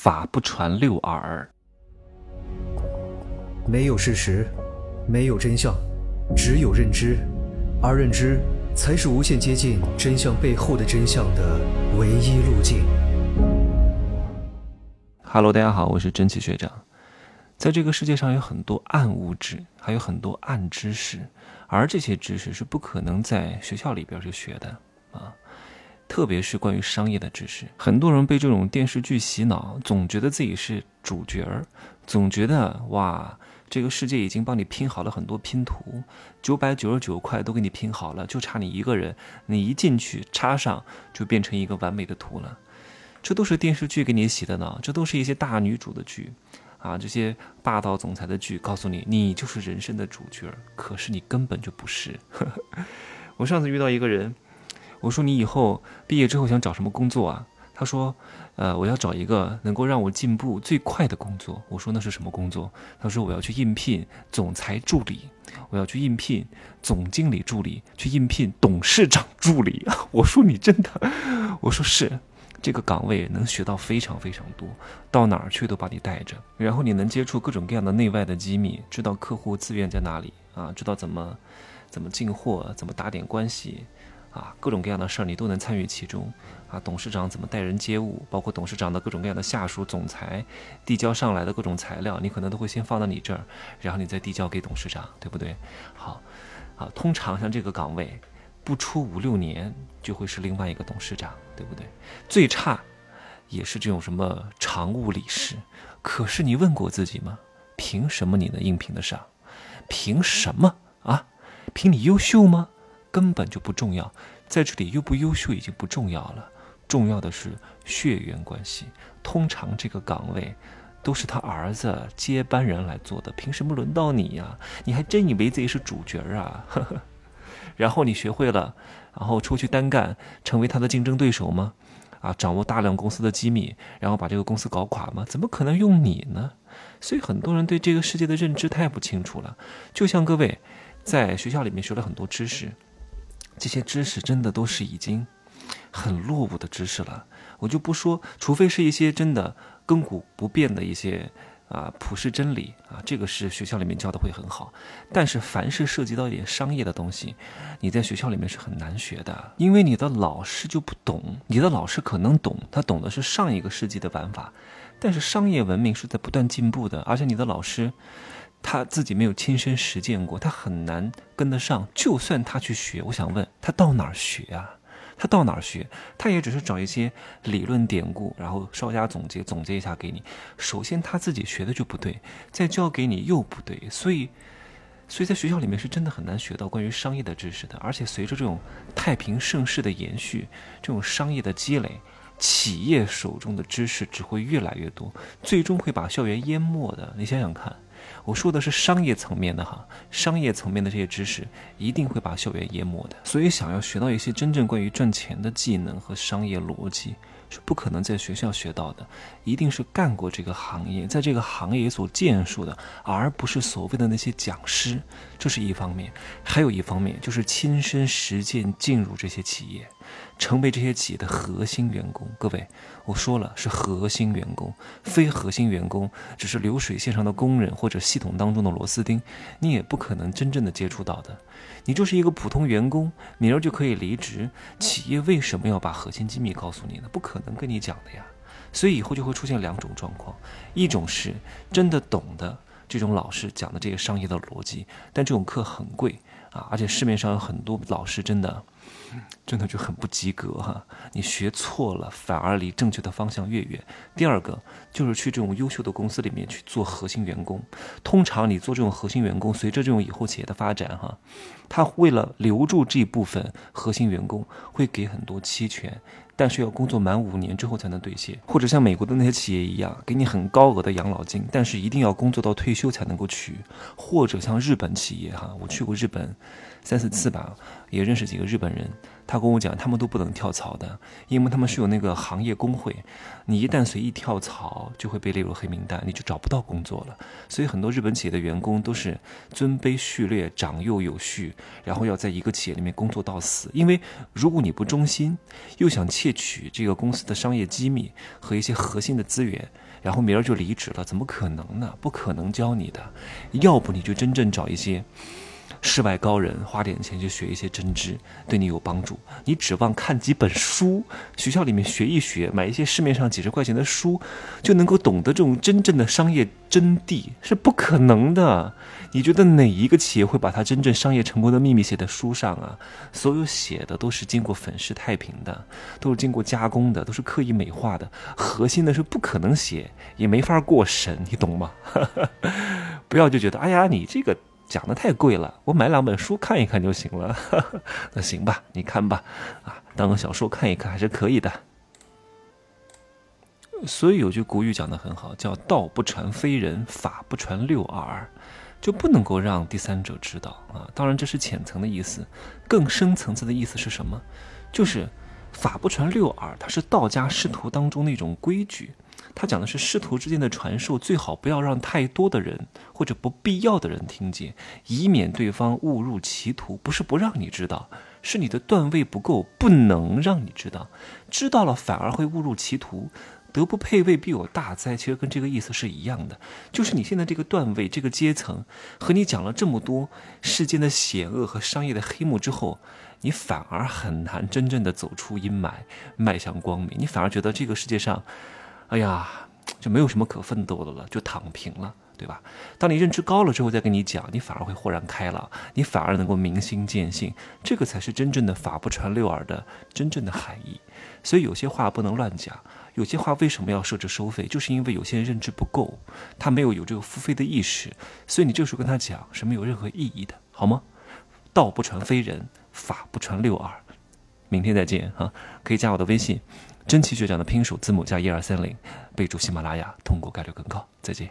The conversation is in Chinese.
法不传六耳。没有事实，没有真相，只有认知，而认知才是无限接近真相背后的真相的唯一路径。Hello，大家好，我是真奇学长。在这个世界上有很多暗物质，还有很多暗知识，而这些知识是不可能在学校里边去学的啊。特别是关于商业的知识，很多人被这种电视剧洗脑，总觉得自己是主角儿，总觉得哇，这个世界已经帮你拼好了很多拼图，九百九十九块都给你拼好了，就差你一个人，你一进去插上就变成一个完美的图了。这都是电视剧给你洗的脑，这都是一些大女主的剧，啊，这些霸道总裁的剧，告诉你你就是人生的主角，可是你根本就不是。我上次遇到一个人。我说你以后毕业之后想找什么工作啊？他说，呃，我要找一个能够让我进步最快的工作。我说那是什么工作？他说我要去应聘总裁助理，我要去应聘总经理助理，去应聘董事长助理。我说你真的？我说是，这个岗位能学到非常非常多，到哪儿去都把你带着，然后你能接触各种各样的内外的机密，知道客户资源在哪里啊，知道怎么怎么进货，怎么打点关系。啊，各种各样的事儿你都能参与其中，啊，董事长怎么待人接物，包括董事长的各种各样的下属、总裁递交上来的各种材料，你可能都会先放到你这儿，然后你再递交给董事长，对不对？好，啊，通常像这个岗位，不出五六年就会是另外一个董事长，对不对？最差也是这种什么常务理事。可是你问过自己吗？凭什么你能应聘得上？凭什么啊？凭你优秀吗？根本就不重要，在这里优不优秀已经不重要了，重要的是血缘关系。通常这个岗位都是他儿子接班人来做的，凭什么轮到你呀？你还真以为自己是主角啊？然后你学会了，然后出去单干，成为他的竞争对手吗？啊，掌握大量公司的机密，然后把这个公司搞垮吗？怎么可能用你呢？所以很多人对这个世界的认知太不清楚了。就像各位在学校里面学了很多知识。这些知识真的都是已经很落伍的知识了，我就不说，除非是一些真的亘古不变的一些啊普世真理啊，这个是学校里面教的会很好。但是凡是涉及到一点商业的东西，你在学校里面是很难学的，因为你的老师就不懂。你的老师可能懂，他懂的是上一个世纪的玩法，但是商业文明是在不断进步的，而且你的老师。他自己没有亲身实践过，他很难跟得上。就算他去学，我想问他到哪儿学啊？他到哪儿学？他也只是找一些理论典故，然后稍加总结，总结一下给你。首先他自己学的就不对，再教给你又不对，所以，所以在学校里面是真的很难学到关于商业的知识的。而且随着这种太平盛世的延续，这种商业的积累，企业手中的知识只会越来越多，最终会把校园淹没的。你想想看。我说的是商业层面的哈，商业层面的这些知识一定会把校园淹没的。所以，想要学到一些真正关于赚钱的技能和商业逻辑，是不可能在学校学到的，一定是干过这个行业，在这个行业所建树的，而不是所谓的那些讲师。这是一方面，还有一方面就是亲身实践进入这些企业。成为这些企业的核心员工，各位，我说了是核心员工，非核心员工只是流水线上的工人或者系统当中的螺丝钉，你也不可能真正的接触到的。你就是一个普通员工，明儿就可以离职，企业为什么要把核心机密告诉你呢？不可能跟你讲的呀。所以以后就会出现两种状况，一种是真的懂的这种老师讲的这些商业的逻辑，但这种课很贵啊，而且市面上有很多老师真的。真的就很不及格哈！你学错了，反而离正确的方向越远。第二个就是去这种优秀的公司里面去做核心员工。通常你做这种核心员工，随着这种以后企业的发展哈，他为了留住这部分核心员工，会给很多期权。但是要工作满五年之后才能兑现，或者像美国的那些企业一样，给你很高额的养老金，但是一定要工作到退休才能够取。或者像日本企业哈，我去过日本三四次吧，也认识几个日本人。他跟我讲，他们都不能跳槽的，因为他们是有那个行业工会，你一旦随意跳槽，就会被列入黑名单，你就找不到工作了。所以很多日本企业的员工都是尊卑序列，长幼有序，然后要在一个企业里面工作到死。因为如果你不忠心，又想窃取这个公司的商业机密和一些核心的资源，然后明儿就离职了，怎么可能呢？不可能教你的，要不你就真正找一些。世外高人花点钱去学一些真知，对你有帮助。你指望看几本书，学校里面学一学，买一些市面上几十块钱的书，就能够懂得这种真正的商业真谛，是不可能的。你觉得哪一个企业会把它真正商业成功的秘密写在书上啊？所有写的都是经过粉饰太平的，都是经过加工的，都是刻意美化的。核心的是不可能写，也没法过审，你懂吗？不要就觉得，哎呀，你这个。讲的太贵了，我买两本书看一看就行了。那行吧，你看吧，啊，当个小说看一看还是可以的。所以有句古语讲的很好，叫“道不传非人，法不传六耳”，就不能够让第三者知道啊。当然这是浅层的意思，更深层次的意思是什么？就是“法不传六耳”，它是道家师徒当中的一种规矩。他讲的是师徒之间的传授，最好不要让太多的人或者不必要的人听见，以免对方误入歧途。不是不让你知道，是你的段位不够，不能让你知道。知道了反而会误入歧途，德不配位必有大灾。其实跟这个意思是一样的，就是你现在这个段位、这个阶层，和你讲了这么多世间的险恶和商业的黑幕之后，你反而很难真正的走出阴霾，迈向光明。你反而觉得这个世界上。哎呀，就没有什么可奋斗的了，就躺平了，对吧？当你认知高了之后，再跟你讲，你反而会豁然开朗，你反而能够明心见性，这个才是真正的法不传六耳的真正的含义。所以有些话不能乱讲，有些话为什么要设置收费？就是因为有些人认知不够，他没有有这个付费的意识，所以你这时候跟他讲是没有任何意义的，好吗？道不传非人，法不传六耳。明天再见哈，可以加我的微信。真奇学长的拼手字母加一二三零，备注喜马拉雅，通过概率更高。再见。